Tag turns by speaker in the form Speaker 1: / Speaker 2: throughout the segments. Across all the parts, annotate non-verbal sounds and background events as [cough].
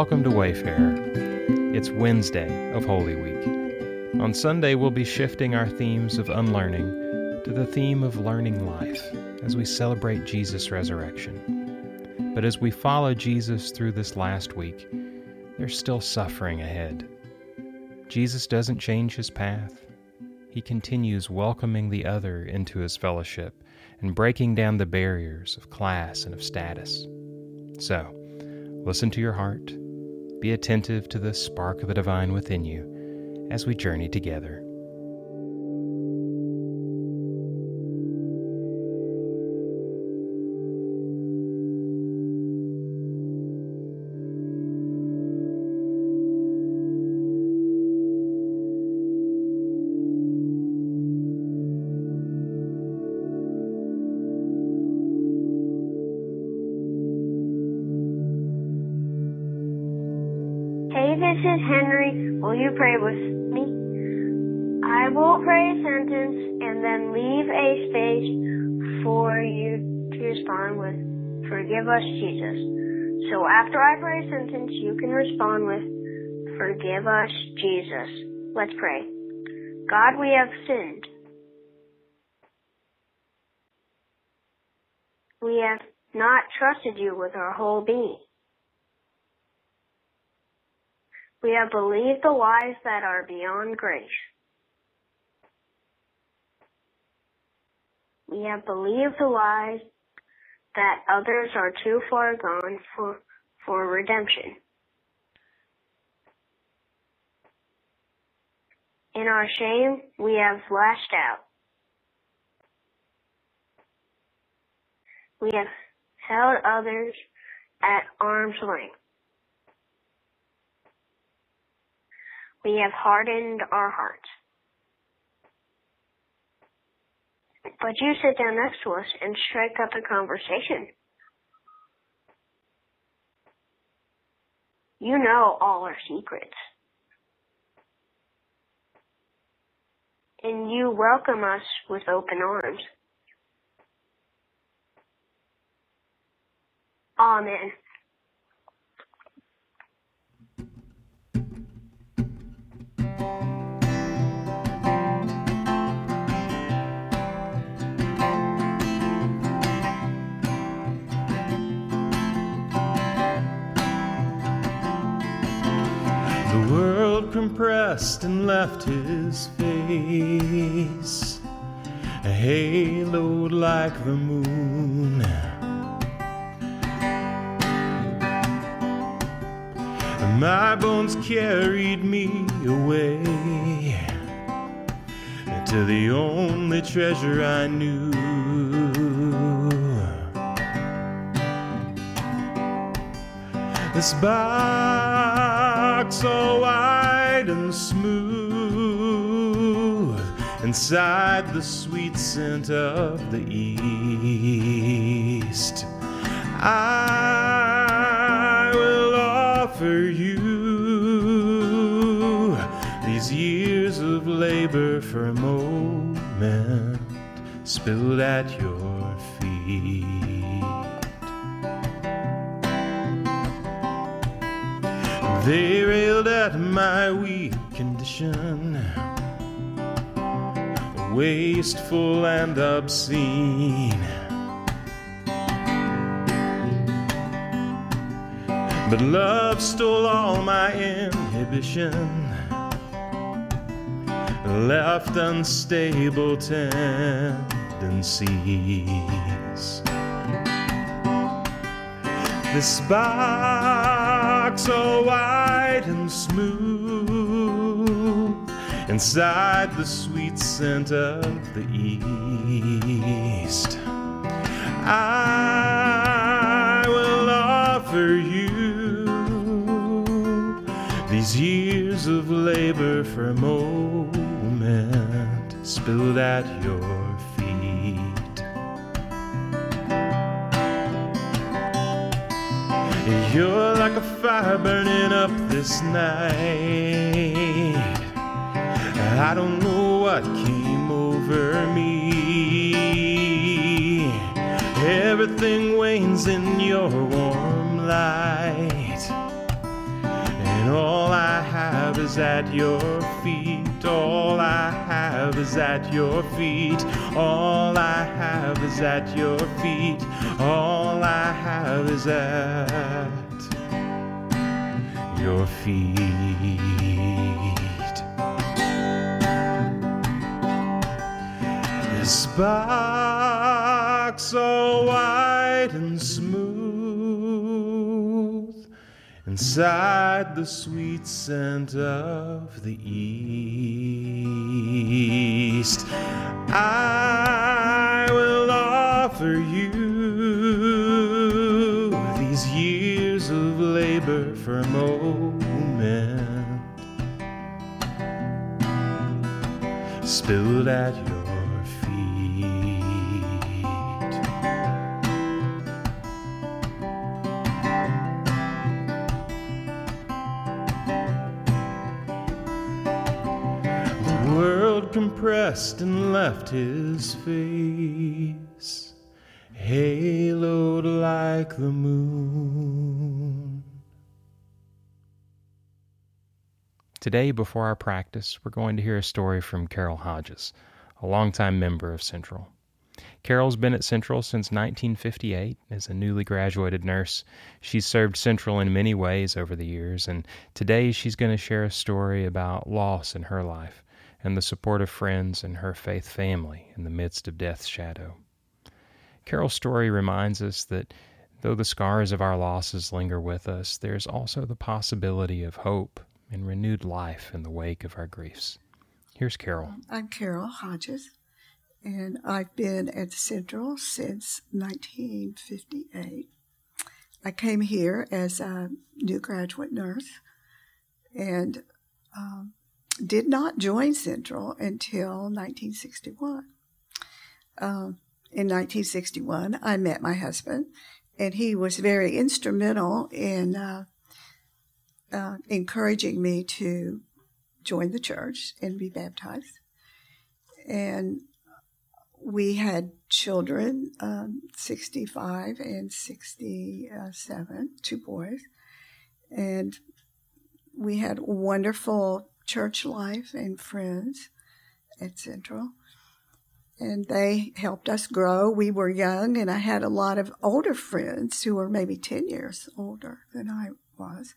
Speaker 1: Welcome to Wayfarer. It's Wednesday of Holy Week. On Sunday, we'll be shifting our themes of unlearning to the theme of learning life as we celebrate Jesus' resurrection. But as we follow Jesus through this last week, there's still suffering ahead. Jesus doesn't change his path. He continues welcoming the other into his fellowship and breaking down the barriers of class and of status. So, listen to your heart, be attentive to the spark of the divine within you as we journey together.
Speaker 2: You to respond with, Forgive us, Jesus. So after I pray a sentence, you can respond with, Forgive us, Jesus. Let's pray. God, we have sinned. We have not trusted you with our whole being. We have believed the lies that are beyond grace. We have believed the lies that others are too far gone for, for redemption. In our shame, we have lashed out. We have held others at arm's length. we have hardened our hearts. But you sit down next to us and strike up a conversation. You know all our secrets. And you welcome us with open arms. Amen.
Speaker 1: Compressed and left his face, a haloed like the moon. My bones carried me away to the only treasure I knew. This box oh, so wide smooth inside the sweet scent of the east. I will offer you these years of labor for a moment spilled at your feet. They railed at my weak condition, wasteful and obscene. But love stole all my inhibition, left unstable tendencies. This so wide and smooth inside the sweet scent of the east. I will offer you these years of labor for a moment spilled at your You're like a fire burning up this night. I don't know what came over me. Everything wanes in your warm light. And all I have is at your feet. All I have is at your feet. All I have is at your feet. All I have is at your feet. This box so white inside the sweet scent of the east. I will offer you these years of labor for a moment spilled at your and left his face haloed like the moon. Today, before our practice, we're going to hear a story from Carol Hodges, a longtime member of Central. Carol's been at Central since 1958 as a newly graduated nurse. She's served Central in many ways over the years, and today she's going to share a story about loss in her life and the support of friends and her faith family in the midst of death's shadow. Carol's story reminds us that though the scars of our losses linger with us, there's also the possibility of hope and renewed life in the wake of our griefs. Here's Carol.
Speaker 3: I'm Carol Hodges, and I've been at Central since 1958. I came here as a new graduate nurse, and um, did not join Central until 1961. Um, in 1961, I met my husband, and he was very instrumental in uh, uh, encouraging me to join the church and be baptized. And we had children, um, 65 and 67, two boys. And we had wonderful church life and friends at Central. And they helped us grow. We were young, and I had a lot of older friends who were maybe 10 years older than I was.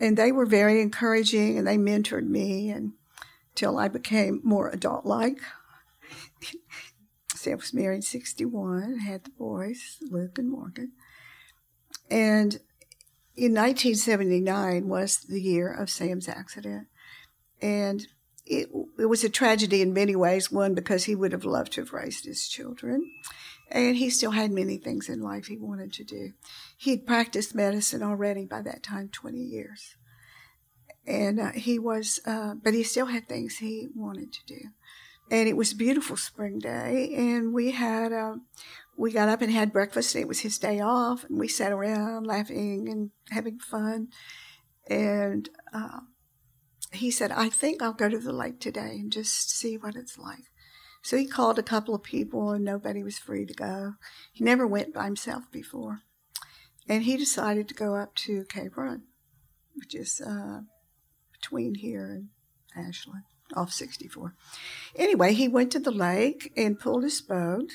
Speaker 3: And they were very encouraging, and they mentored me until I became more adult like. so [laughs] I was married 61, had the boys, Luke and Morgan. And in 1979 was the year of Sam's accident. And it, it was a tragedy in many ways. One, because he would have loved to have raised his children. And he still had many things in life he wanted to do. He'd practiced medicine already by that time, 20 years. And uh, he was, uh, but he still had things he wanted to do. And it was a beautiful spring day. And we had, uh, we got up and had breakfast. And It was his day off. And we sat around laughing and having fun. And, uh, he said, I think I'll go to the lake today and just see what it's like. So he called a couple of people and nobody was free to go. He never went by himself before. And he decided to go up to Cave Run, which is uh, between here and Ashland, off 64. Anyway, he went to the lake and pulled his boat.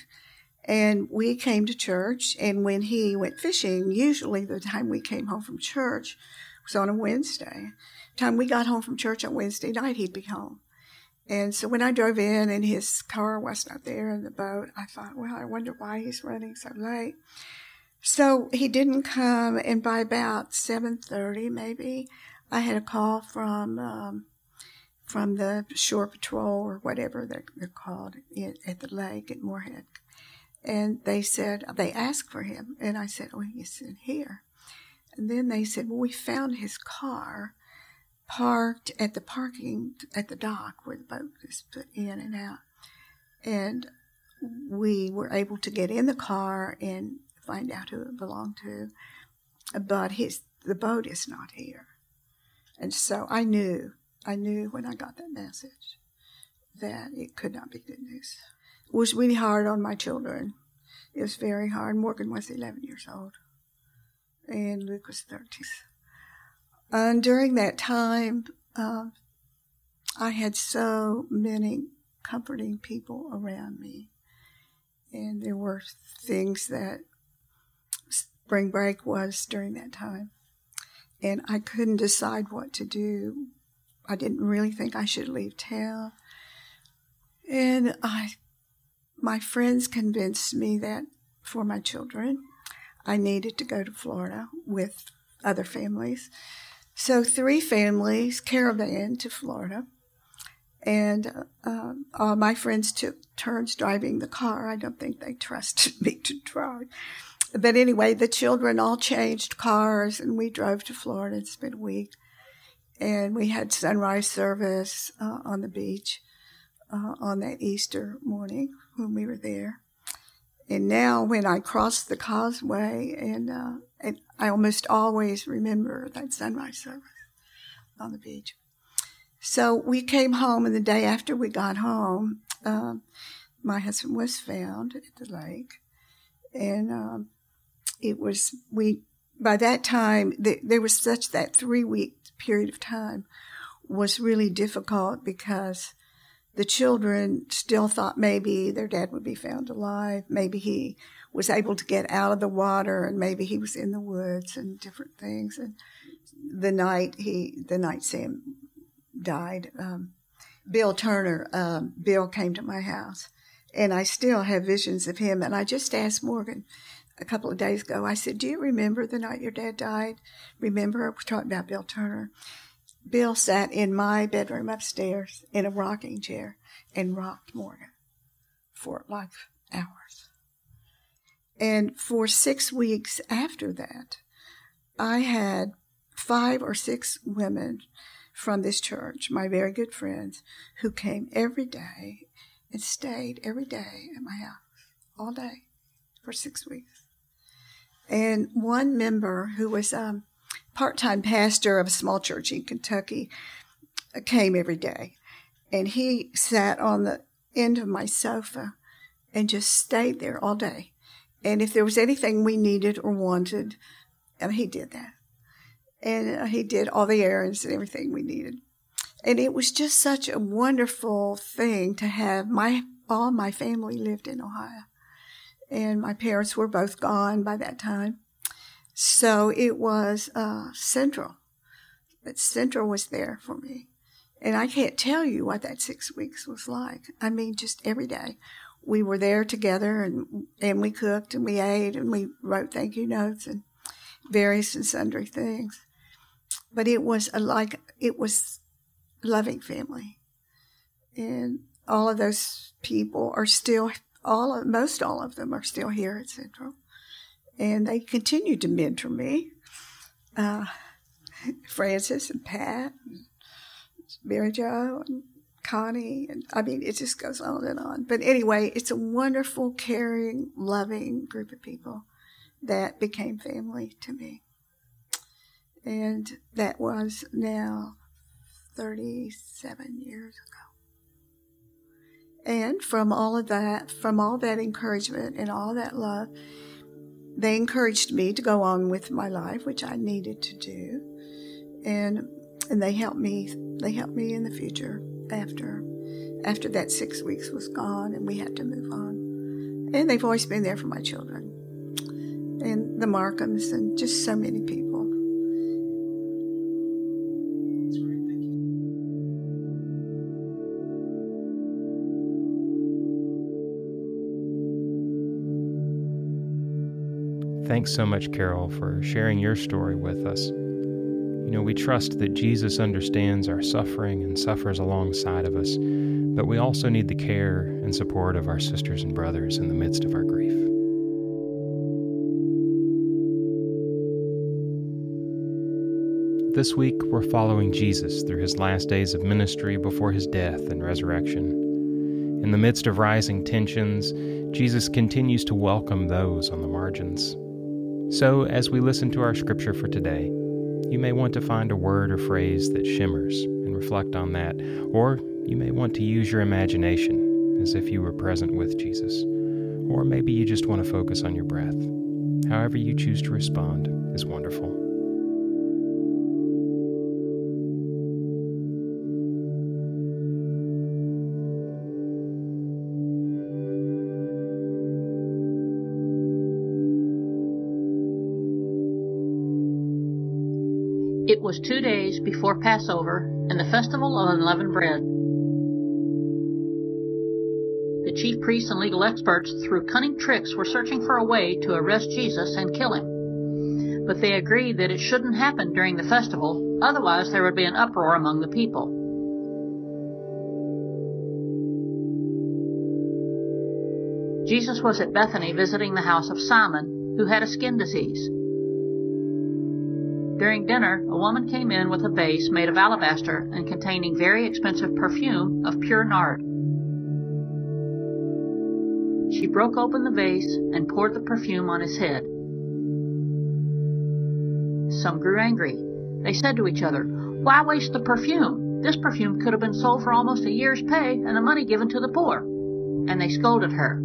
Speaker 3: And we came to church. And when he went fishing, usually the time we came home from church was on a Wednesday time we got home from church on Wednesday night, he'd be home. And so when I drove in and his car was not there in the boat, I thought, well, I wonder why he's running so late. So he didn't come, and by about seven thirty, maybe, I had a call from um, from the shore patrol or whatever they're, they're called at the lake at Morehead, and they said they asked for him, and I said, "Oh, he's in here." And then they said, "Well, we found his car." parked at the parking at the dock where the boat is put in and out. And we were able to get in the car and find out who it belonged to. But his the boat is not here. And so I knew, I knew when I got that message that it could not be good news. It was really hard on my children. It was very hard. Morgan was 11 years old, and Luke was 13 And during that time, uh, I had so many comforting people around me. And there were things that spring break was during that time. And I couldn't decide what to do. I didn't really think I should leave town. And I, my friends convinced me that for my children, I needed to go to Florida with other families. So three families caravan to Florida and uh, all my friends took turns driving the car. I don't think they trusted [laughs] me to drive. But anyway, the children all changed cars and we drove to Florida and spent a week. And we had sunrise service uh, on the beach uh, on that Easter morning when we were there. And now, when I cross the causeway, and, uh, and I almost always remember that sunrise service on the beach. So we came home, and the day after we got home, um, my husband was found at the lake, and um, it was we. By that time, there was such that three week period of time was really difficult because the children still thought maybe their dad would be found alive. Maybe he was able to get out of the water, and maybe he was in the woods and different things. And the night he, the night Sam died, um, Bill Turner, um, Bill came to my house, and I still have visions of him. And I just asked Morgan a couple of days ago, I said, Do you remember the night your dad died? Remember, talking about Bill Turner. Bill sat in my bedroom upstairs in a rocking chair and rocked Morgan for like hours. And for six weeks after that, I had five or six women from this church, my very good friends, who came every day and stayed every day at my house all day for six weeks. And one member who was um, part time pastor of a small church in Kentucky uh, came every day. And he sat on the end of my sofa and just stayed there all day. And if there was anything we needed or wanted, and he did that and uh, he did all the errands and everything we needed. And it was just such a wonderful thing to have my all my family lived in Ohio, and my parents were both gone by that time, so it was uh, central. But central was there for me, and I can't tell you what that six weeks was like. I mean, just every day. We were there together, and and we cooked and we ate and we wrote thank you notes and various and sundry things. But it was a, like it was loving family, and all of those people are still all of, most all of them are still here at Central, and they continued to mentor me. Uh, Francis and Pat, and Mary Jo, and Connie, and I mean, it just goes on and on. But anyway, it's a wonderful, caring, loving group of people that became family to me and that was now 37 years ago. And from all of that, from all that encouragement and all that love, they encouraged me to go on with my life, which I needed to do. And and they helped me they helped me in the future after after that six weeks was gone and we had to move on. And they've always been there for my children. And the Markhams and just so many people.
Speaker 1: Thanks so much, Carol, for sharing your story with us. You know, we trust that Jesus understands our suffering and suffers alongside of us, but we also need the care and support of our sisters and brothers in the midst of our grief. This week, we're following Jesus through his last days of ministry before his death and resurrection. In the midst of rising tensions, Jesus continues to welcome those on the margins. So, as we listen to our scripture for today, you may want to find a word or phrase that shimmers and reflect on that, or you may want to use your imagination as if you were present with Jesus, or maybe you just want to focus on your breath. However, you choose to respond is wonderful.
Speaker 4: It was two days before Passover and the festival of unleavened bread. The chief priests and legal experts, through cunning tricks, were searching for a way to arrest Jesus and kill him. But they agreed that it shouldn't happen during the festival, otherwise, there would be an uproar among the people. Jesus was at Bethany visiting the house of Simon, who had a skin disease. During dinner, a woman came in with a vase made of alabaster and containing very expensive perfume of pure nard. She broke open the vase and poured the perfume on his head. Some grew angry. They said to each other, Why waste the perfume? This perfume could have been sold for almost a year's pay and the money given to the poor. And they scolded her.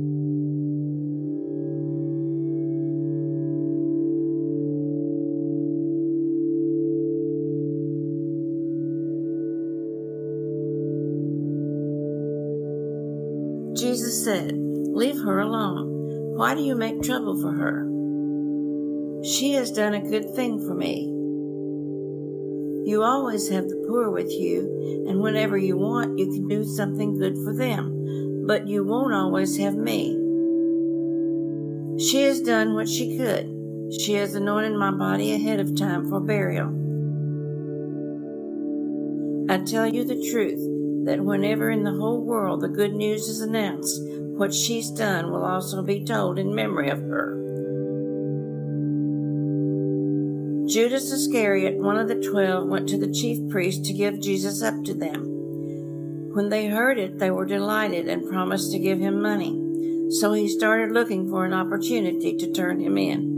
Speaker 5: Do you make trouble for her? She has done a good thing for me. You always have the poor with you, and whenever you want, you can do something good for them, but you won't always have me. She has done what she could. She has anointed my body ahead of time for burial. I tell you the truth that whenever in the whole world the good news is announced, what she's done will also be told in memory of her. Judas Iscariot, one of the twelve, went to the chief priests to give Jesus up to them. When they heard it, they were delighted and promised to give him money. So he started looking for an opportunity to turn him in.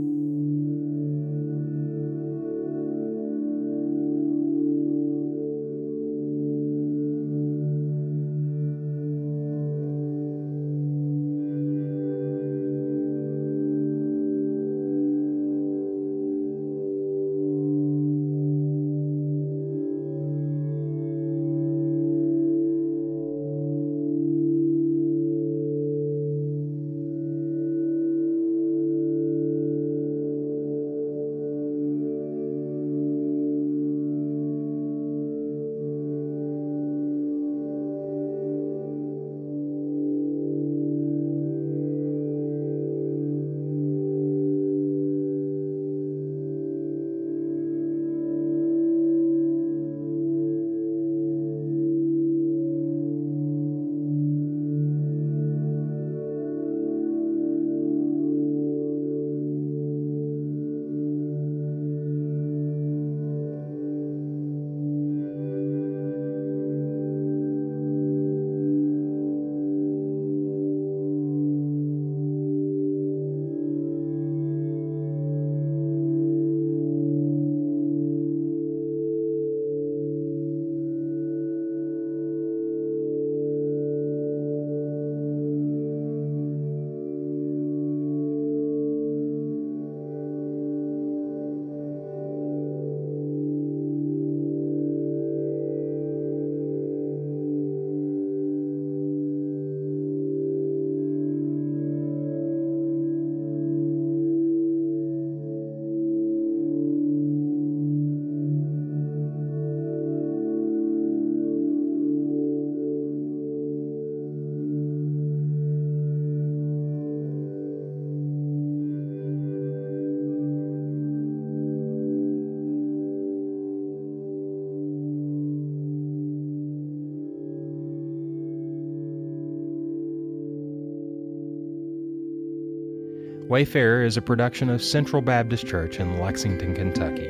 Speaker 1: Wayfarer is a production of Central Baptist Church in Lexington, Kentucky,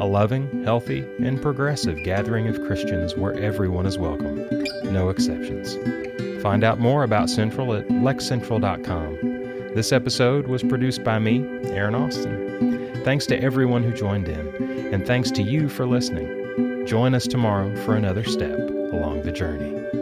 Speaker 1: a loving, healthy, and progressive gathering of Christians where everyone is welcome, no exceptions. Find out more about Central at lexcentral.com. This episode was produced by me, Aaron Austin. Thanks to everyone who joined in, and thanks to you for listening. Join us tomorrow for another step along the journey.